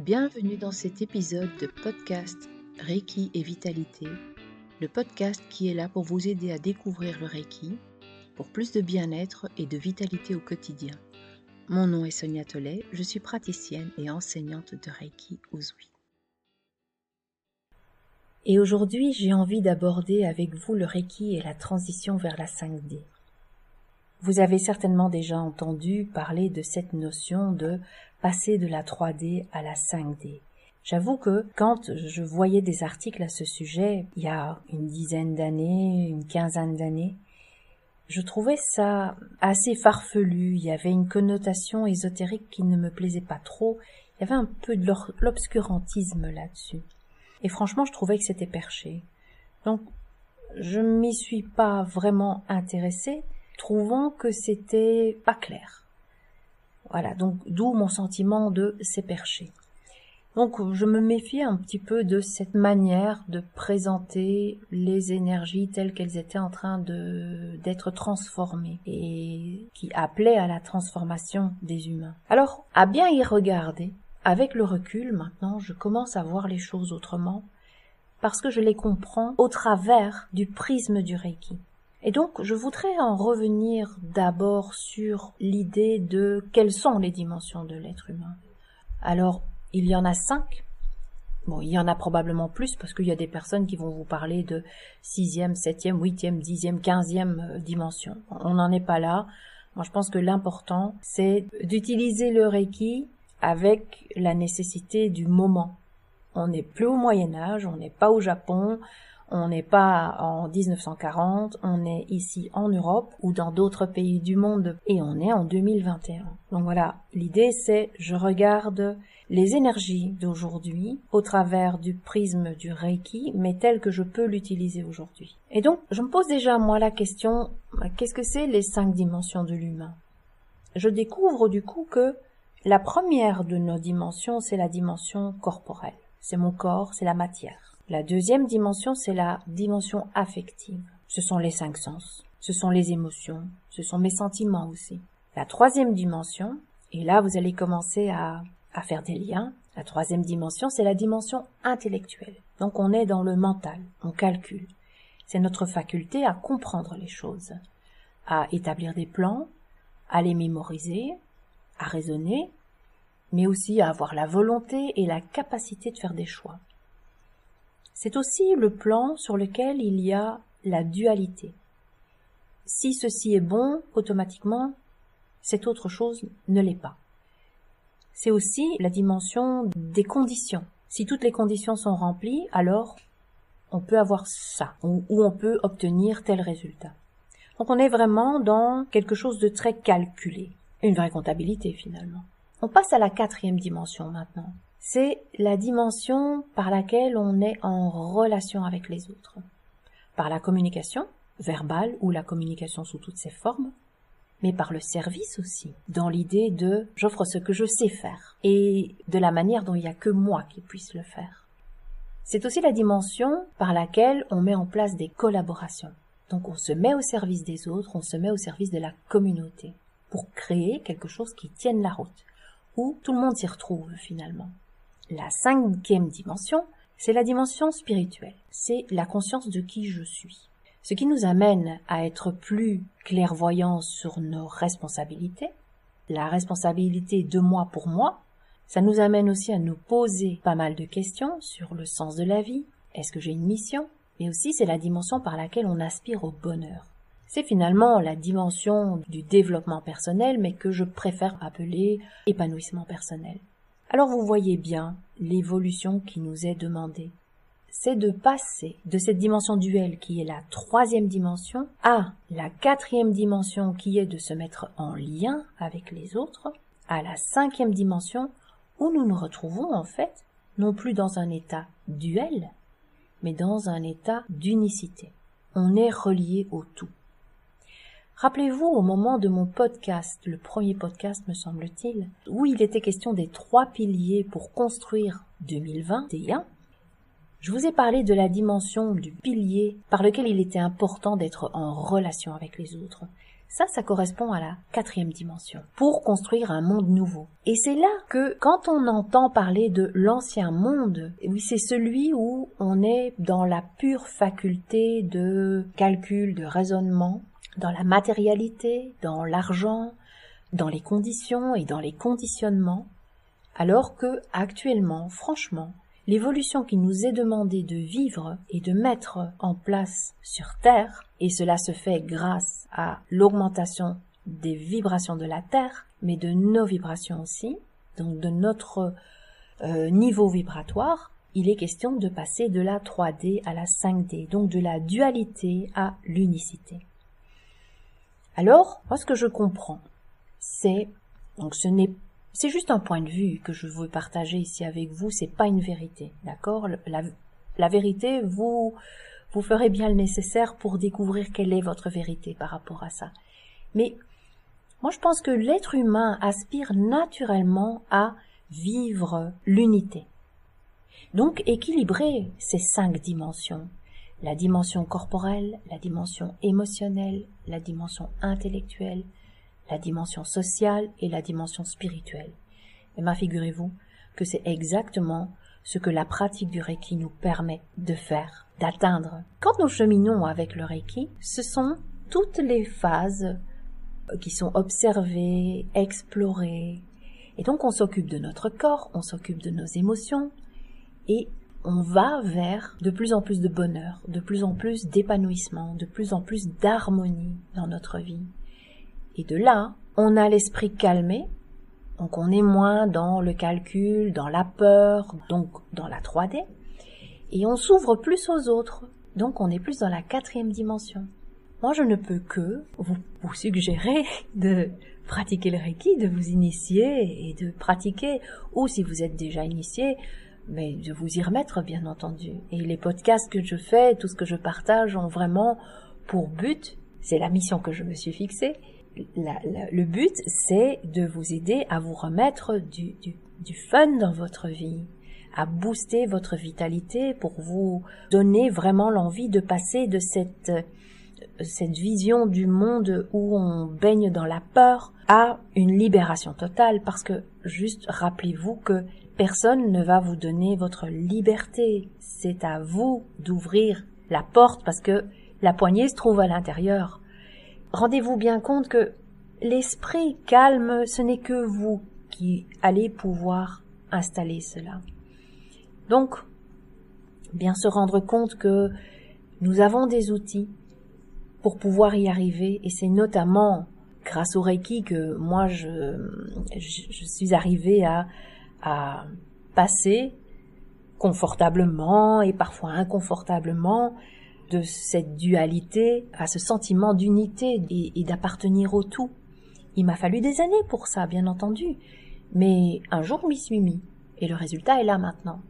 Bienvenue dans cet épisode de podcast Reiki et Vitalité, le podcast qui est là pour vous aider à découvrir le Reiki pour plus de bien-être et de vitalité au quotidien. Mon nom est Sonia Tollet, je suis praticienne et enseignante de Reiki Uzui. Et aujourd'hui, j'ai envie d'aborder avec vous le Reiki et la transition vers la 5D. Vous avez certainement déjà entendu parler de cette notion de passer de la 3D à la 5D. J'avoue que quand je voyais des articles à ce sujet, il y a une dizaine d'années, une quinzaine d'années, je trouvais ça assez farfelu, il y avait une connotation ésotérique qui ne me plaisait pas trop, il y avait un peu de l'obscurantisme là-dessus. Et franchement, je trouvais que c'était perché. Donc, je m'y suis pas vraiment intéressée, trouvant que c'était pas clair. Voilà, donc d'où mon sentiment de c'est perché. Donc je me méfie un petit peu de cette manière de présenter les énergies telles qu'elles étaient en train de d'être transformées et qui appelaient à la transformation des humains. Alors, à bien y regarder, avec le recul maintenant, je commence à voir les choses autrement parce que je les comprends au travers du prisme du Reiki. Et donc, je voudrais en revenir d'abord sur l'idée de quelles sont les dimensions de l'être humain. Alors, il y en a cinq. Bon, il y en a probablement plus parce qu'il y a des personnes qui vont vous parler de sixième, septième, huitième, dixième, quinzième euh, dimension. On n'en est pas là. Moi, je pense que l'important, c'est d'utiliser le Reiki avec la nécessité du moment. On n'est plus au Moyen Âge, on n'est pas au Japon, on n'est pas en 1940, on est ici en Europe ou dans d'autres pays du monde et on est en 2021. Donc voilà, l'idée c'est je regarde les énergies d'aujourd'hui au travers du prisme du Reiki, mais tel que je peux l'utiliser aujourd'hui. Et donc, je me pose déjà moi la question, qu'est-ce que c'est les cinq dimensions de l'humain? Je découvre du coup que la première de nos dimensions, c'est la dimension corporelle. C'est mon corps, c'est la matière. La deuxième dimension, c'est la dimension affective. Ce sont les cinq sens, ce sont les émotions, ce sont mes sentiments aussi. La troisième dimension, et là vous allez commencer à, à faire des liens, la troisième dimension, c'est la dimension intellectuelle. Donc on est dans le mental, on calcule. C'est notre faculté à comprendre les choses, à établir des plans, à les mémoriser, à raisonner, mais aussi à avoir la volonté et la capacité de faire des choix. C'est aussi le plan sur lequel il y a la dualité. Si ceci est bon, automatiquement, cette autre chose ne l'est pas. C'est aussi la dimension des conditions. Si toutes les conditions sont remplies, alors on peut avoir ça, ou, on peut obtenir tel résultat. Donc on est vraiment dans quelque chose de très calculé, une vraie comptabilité finalement. On passe à la quatrième dimension maintenant c'est la dimension par laquelle on est en relation avec les autres. Par la communication, verbale ou la communication sous toutes ses formes, mais par le service aussi, dans l'idée de j'offre ce que je sais faire et de la manière dont il n'y a que moi qui puisse le faire. C'est aussi la dimension par laquelle on met en place des collaborations. Donc on se met au service des autres, on se met au service de la communauté pour créer quelque chose qui tienne la route, où tout le monde s'y retrouve finalement. La cinquième dimension, c'est la dimension spirituelle. C'est la conscience de qui je suis. Ce qui nous amène à être plus clairvoyants sur nos responsabilités, la responsabilité de moi pour moi, ça nous amène aussi à nous poser pas mal de questions sur le sens de la vie, est-ce que j'ai une mission, mais aussi c'est la dimension par laquelle on aspire au bonheur. C'est finalement la dimension du développement personnel, mais que je préfère appeler épanouissement personnel. Alors vous voyez bien l'évolution qui nous est demandée. C'est de passer de cette dimension duelle qui est la troisième dimension à la quatrième dimension qui est de se mettre en lien avec les autres, à la cinquième dimension où nous nous retrouvons en fait non plus dans un état duel, mais dans un état d'unicité. On est relié au tout. Rappelez-vous au moment de mon podcast, le premier podcast me semble-t-il, où il était question des trois piliers pour construire 2021, je vous ai parlé de la dimension du pilier par lequel il était important d'être en relation avec les autres. Ça, ça correspond à la quatrième dimension, pour construire un monde nouveau. Et c'est là que, quand on entend parler de l'ancien monde, oui, c'est celui où on est dans la pure faculté de calcul, de raisonnement, dans la matérialité, dans l'argent, dans les conditions et dans les conditionnements, alors que, actuellement, franchement, l'évolution qui nous est demandée de vivre et de mettre en place sur Terre, et cela se fait grâce à l'augmentation des vibrations de la Terre, mais de nos vibrations aussi, donc de notre euh, niveau vibratoire, il est question de passer de la 3D à la 5D, donc de la dualité à l'unicité. Alors, moi ce que je comprends, c'est donc c'est juste un point de vue que je veux partager ici avec vous, c'est pas une vérité, d'accord? La, la, vérité, vous, vous ferez bien le nécessaire pour découvrir quelle est votre vérité par rapport à ça. Mais moi, je pense que l'être humain aspire naturellement à vivre l'unité. Donc, équilibrer ces cinq dimensions. La dimension corporelle, la dimension émotionnelle, la dimension intellectuelle, la dimension sociale et la dimension spirituelle. Et bien figurez-vous que c'est exactement ce que la pratique du Reiki nous permet de faire, d'atteindre. Quand nous cheminons avec le Reiki, ce sont toutes les phases euh, qui sont observées, explorées. Et donc on s'occupe de notre corps, on s'occupe de nos émotions, et on va vers de plus en plus de bonheur, de plus en plus d'épanouissement, de plus en plus d'harmonie dans notre vie. Et de là, on a l'esprit calmé, donc on est moins dans le calcul, dans la peur, donc dans la 3D, et on s'ouvre plus aux autres, donc on est plus dans la quatrième dimension. Moi, je ne peux que vous, vous suggérer de pratiquer le Reiki, de vous initier et de pratiquer, ou si vous êtes déjà initié, mais de vous y remettre, bien entendu. Et les podcasts que je fais, tout ce que je partage ont vraiment pour but, c'est la mission que je me suis fixée, le but, c'est de vous aider à vous remettre du, du, fun dans votre vie, à booster votre vitalité pour vous donner vraiment l'envie de passer de cette cette vision du monde où on baigne dans la peur à une libération totale parce que juste rappelez-vous que personne ne va vous donner votre liberté. C'est à vous d'ouvrir la porte parce que la poignée se trouve à l'intérieur. Rendez-vous bien compte que l'esprit calme, ce n'est que vous qui allez pouvoir installer cela. Donc, bien se rendre compte que nous avons des outils pour pouvoir y arriver et c'est notamment grâce au Reiki que moi je, suis arrivée à, à passer confortablement et parfois inconfortablement de cette dualité à ce sentiment d'unité et, d'appartenir au tout. Il m'a fallu des années pour ça, bien entendu, mais un jour m'y suis mis, et le résultat est là maintenant.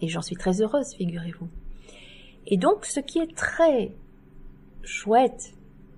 Et j'en suis très heureuse, figurez-vous. Et donc, ce qui est très chouette,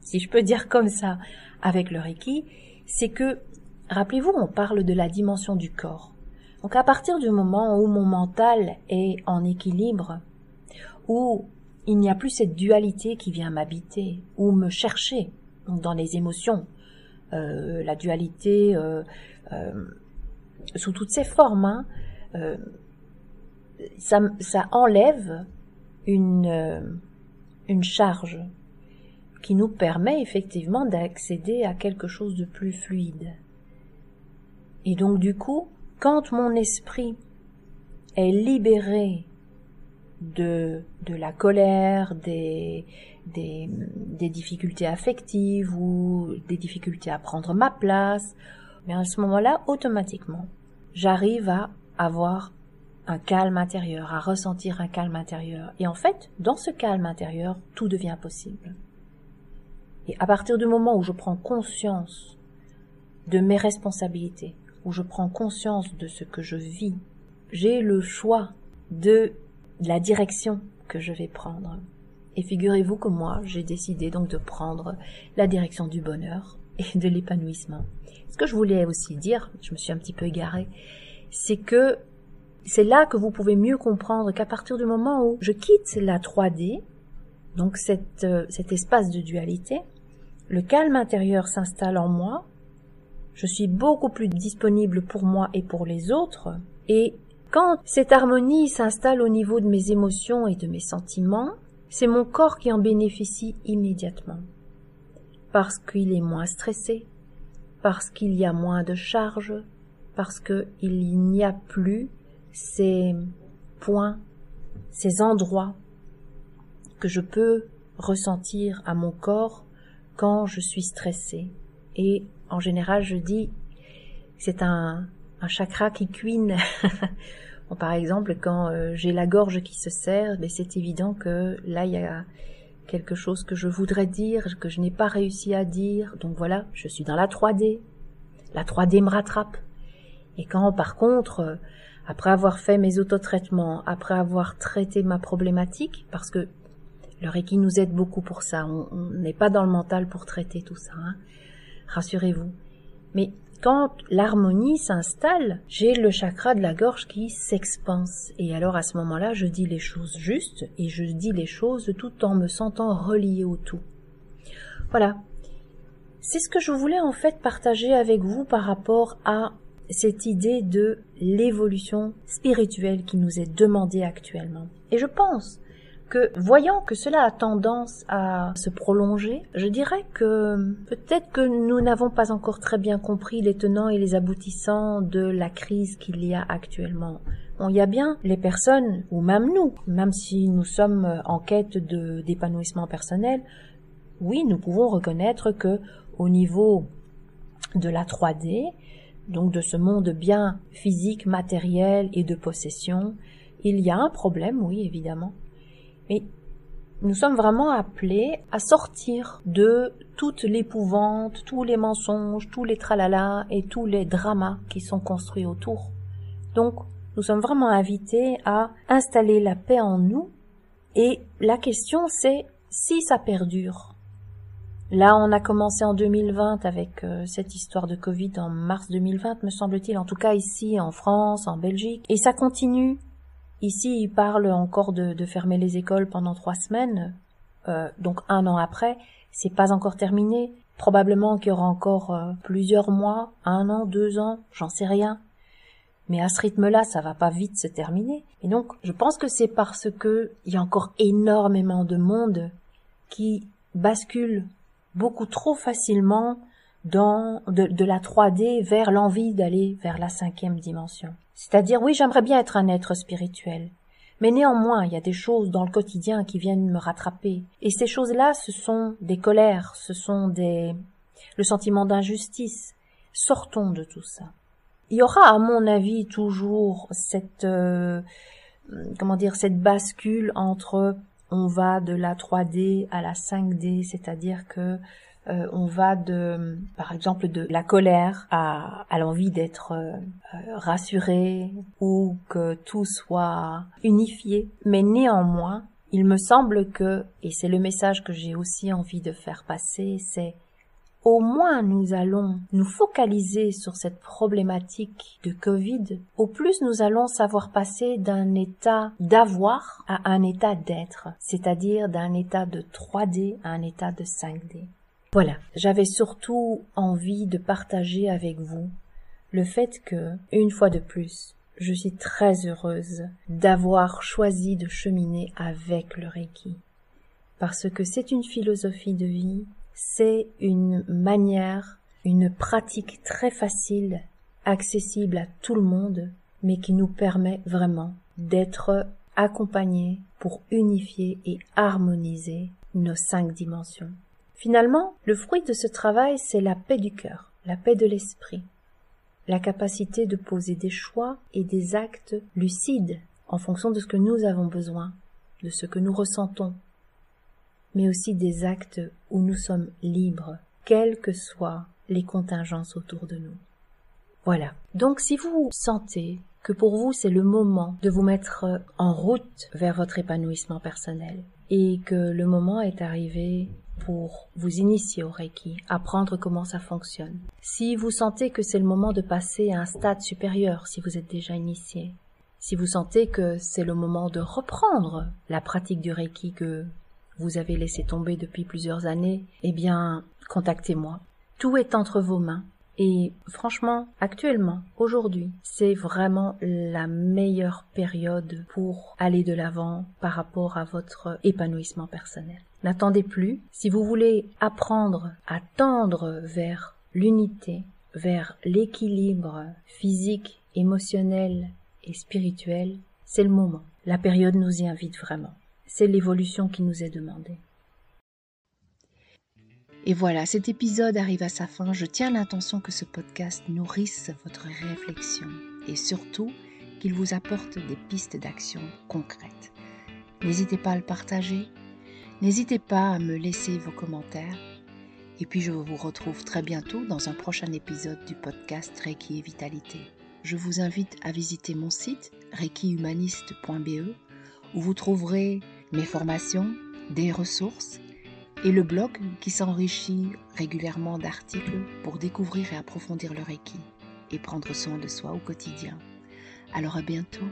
si je peux dire comme ça, avec le Reiki, c'est que, rappelez-vous, on parle de la dimension du corps. Donc à partir du moment où mon mental est en équilibre, où il n'y a plus cette dualité qui vient m'habiter ou me chercher dans les émotions. Euh, la dualité euh, euh, sous toutes ses formes, hein, ça, enlève une charge qui nous permet effectivement d'accéder à quelque chose de plus fluide. Et donc du coup, quand mon esprit est libéré de, de la colère, des, des, des, difficultés affectives ou des difficultés à prendre ma place, mais à ce moment-là, automatiquement, j'arrive à avoir un calme intérieur, à ressentir un calme intérieur. Et en fait, dans ce calme intérieur, tout devient possible. Et à partir du moment où je prends conscience de mes responsabilités, où je prends conscience de ce que je vis, j'ai le choix de la direction que je vais prendre. Et figurez-vous que moi, j'ai décidé donc de prendre la direction du bonheur et de l'épanouissement. Ce que je voulais aussi dire, je me suis un petit peu égarée, c'est que c'est là que vous pouvez mieux comprendre qu'à partir du moment où je quitte la 3D, donc euh, cet espace de dualité, le calme intérieur s'installe en moi, je suis beaucoup plus disponible pour moi et pour les autres, et quand cette harmonie s'installe au niveau de mes émotions et de mes sentiments, c'est mon corps qui en bénéficie immédiatement. Parce qu'il est moins stressé, parce qu'il y a moins de charges, parce qu'il n'y a plus ces points, ces endroits que je peux ressentir à mon corps quand je suis stressée. Et en général, je dis, c'est un, chakra qui cuine. par exemple, quand euh, j'ai la gorge qui se serre, ben, c'est évident que là, il y a quelque chose que je voudrais dire, que je n'ai pas réussi à dire. Donc voilà, je suis dans la 3D. La 3D me rattrape. Et quand, par contre, euh, après avoir fait mes autotraitements, après avoir traité ma problématique, parce que le Reiki nous aide beaucoup pour ça, on n'est pas dans le mental pour traiter tout ça, hein, rassurez-vous. Mais quand l'harmonie s'installe, j'ai le chakra de la gorge qui s'expanse. Et alors à ce moment-là, je dis les choses justes et je dis les choses tout en me sentant relié au tout. Voilà. C'est ce que je voulais en fait partager avec vous par rapport à cette idée de l'évolution spirituelle qui nous est demandée actuellement. Et je pense que, voyant que cela a tendance à se prolonger, je dirais que peut-être que nous n'avons pas encore très bien compris les tenants et les aboutissants de la crise qu'il y a actuellement. Bon, il y a bien les personnes, ou même nous, même si nous sommes en quête de d'épanouissement personnel, oui, nous pouvons reconnaître que au niveau de la 3D, donc de ce monde bien physique, matériel et de possession, il y a un problème, oui, évidemment. Mais nous sommes vraiment appelés à sortir de toute l'épouvante, tous les mensonges, tous les tralala et tous les dramas qui sont construits autour. Donc, nous sommes vraiment invités à installer la paix en nous et la question c'est si ça perdure, Là, on a commencé en 2020 avec euh, cette histoire de Covid en mars 2020, me semble-t-il, en tout cas ici en France, en Belgique, et ça continue. Ici, ils parlent encore de, fermer les écoles pendant trois semaines, euh, donc un an après, c'est pas encore terminé. Probablement qu'il y aura encore euh, plusieurs mois, un an, deux ans, j'en sais rien. Mais à ce rythme-là, ça va pas vite se terminer. Et donc, je pense que c'est parce que il y a encore énormément de monde qui bascule beaucoup trop facilement dans de, la 3D vers l'envie d'aller vers la cinquième dimension. C'est-à-dire, oui, j'aimerais bien être un être spirituel. Mais néanmoins, il y a des choses dans le quotidien qui viennent me rattraper. Et ces choses-là, ce sont des colères, ce sont des, le sentiment d'injustice. Sortons de tout ça. Il y aura, à mon avis, toujours cette, euh, comment dire, cette bascule entre on va de la 3D à la 5D, c'est-à-dire que euh, on va de, par exemple, de la colère à, à l'envie d'être euh, rassuré ou que tout soit unifié. Mais néanmoins, il me semble que, et c'est le message que j'ai aussi envie de faire passer, c'est au moins nous allons nous focaliser sur cette problématique de Covid, au plus nous allons savoir passer d'un état d'avoir à un état d'être, c'est-à-dire d'un état de 3D à un état de 5D. Voilà, j'avais surtout envie de partager avec vous le fait que, une fois de plus, je suis très heureuse d'avoir choisi de cheminer avec le Reiki. Parce que c'est une philosophie de vie c'est une manière, une pratique très facile, accessible à tout le monde, mais qui nous permet vraiment d'être accompagnés pour unifier et harmoniser nos cinq dimensions. Finalement, le fruit de ce travail, c'est la paix du cœur, la paix de l'esprit, la capacité de poser des choix et des actes lucides en fonction de ce que nous avons besoin, de ce que nous ressentons, mais aussi des actes où nous sommes libres, quelles que soient les contingences autour de nous. Voilà. Donc si vous sentez que pour vous c'est le moment de vous mettre en route vers votre épanouissement personnel et que le moment est arrivé pour vous initier au Reiki, apprendre comment ça fonctionne. Si vous sentez que c'est le moment de passer à un stade supérieur si vous êtes déjà initié, si vous sentez que c'est le moment de reprendre la pratique du Reiki que vous avez laissé tomber depuis plusieurs années, eh bien, contactez-moi. Tout est entre vos mains. Et franchement, actuellement, aujourd'hui, c'est vraiment la meilleure période pour aller de l'avant par rapport à votre épanouissement personnel. N'attendez plus. Si vous voulez apprendre à tendre vers l'unité, vers l'équilibre physique, émotionnel et spirituel, c'est le moment. La période nous y invite vraiment. C'est l'évolution qui nous est demandée. Et voilà, cet épisode arrive à sa fin. Je tiens l'intention que ce podcast nourrisse votre réflexion et surtout qu'il vous apporte des pistes d'action concrètes. N'hésitez pas à le partager, n'hésitez pas à me laisser vos commentaires. Et puis je vous retrouve très bientôt dans un prochain épisode du podcast Reiki et Vitalité. Je vous invite à visiter mon site reikihumaniste.be où vous trouverez mes formations, des ressources et le blog qui s'enrichit régulièrement d'articles pour découvrir et approfondir le Reiki et prendre soin de soi au quotidien. Alors à bientôt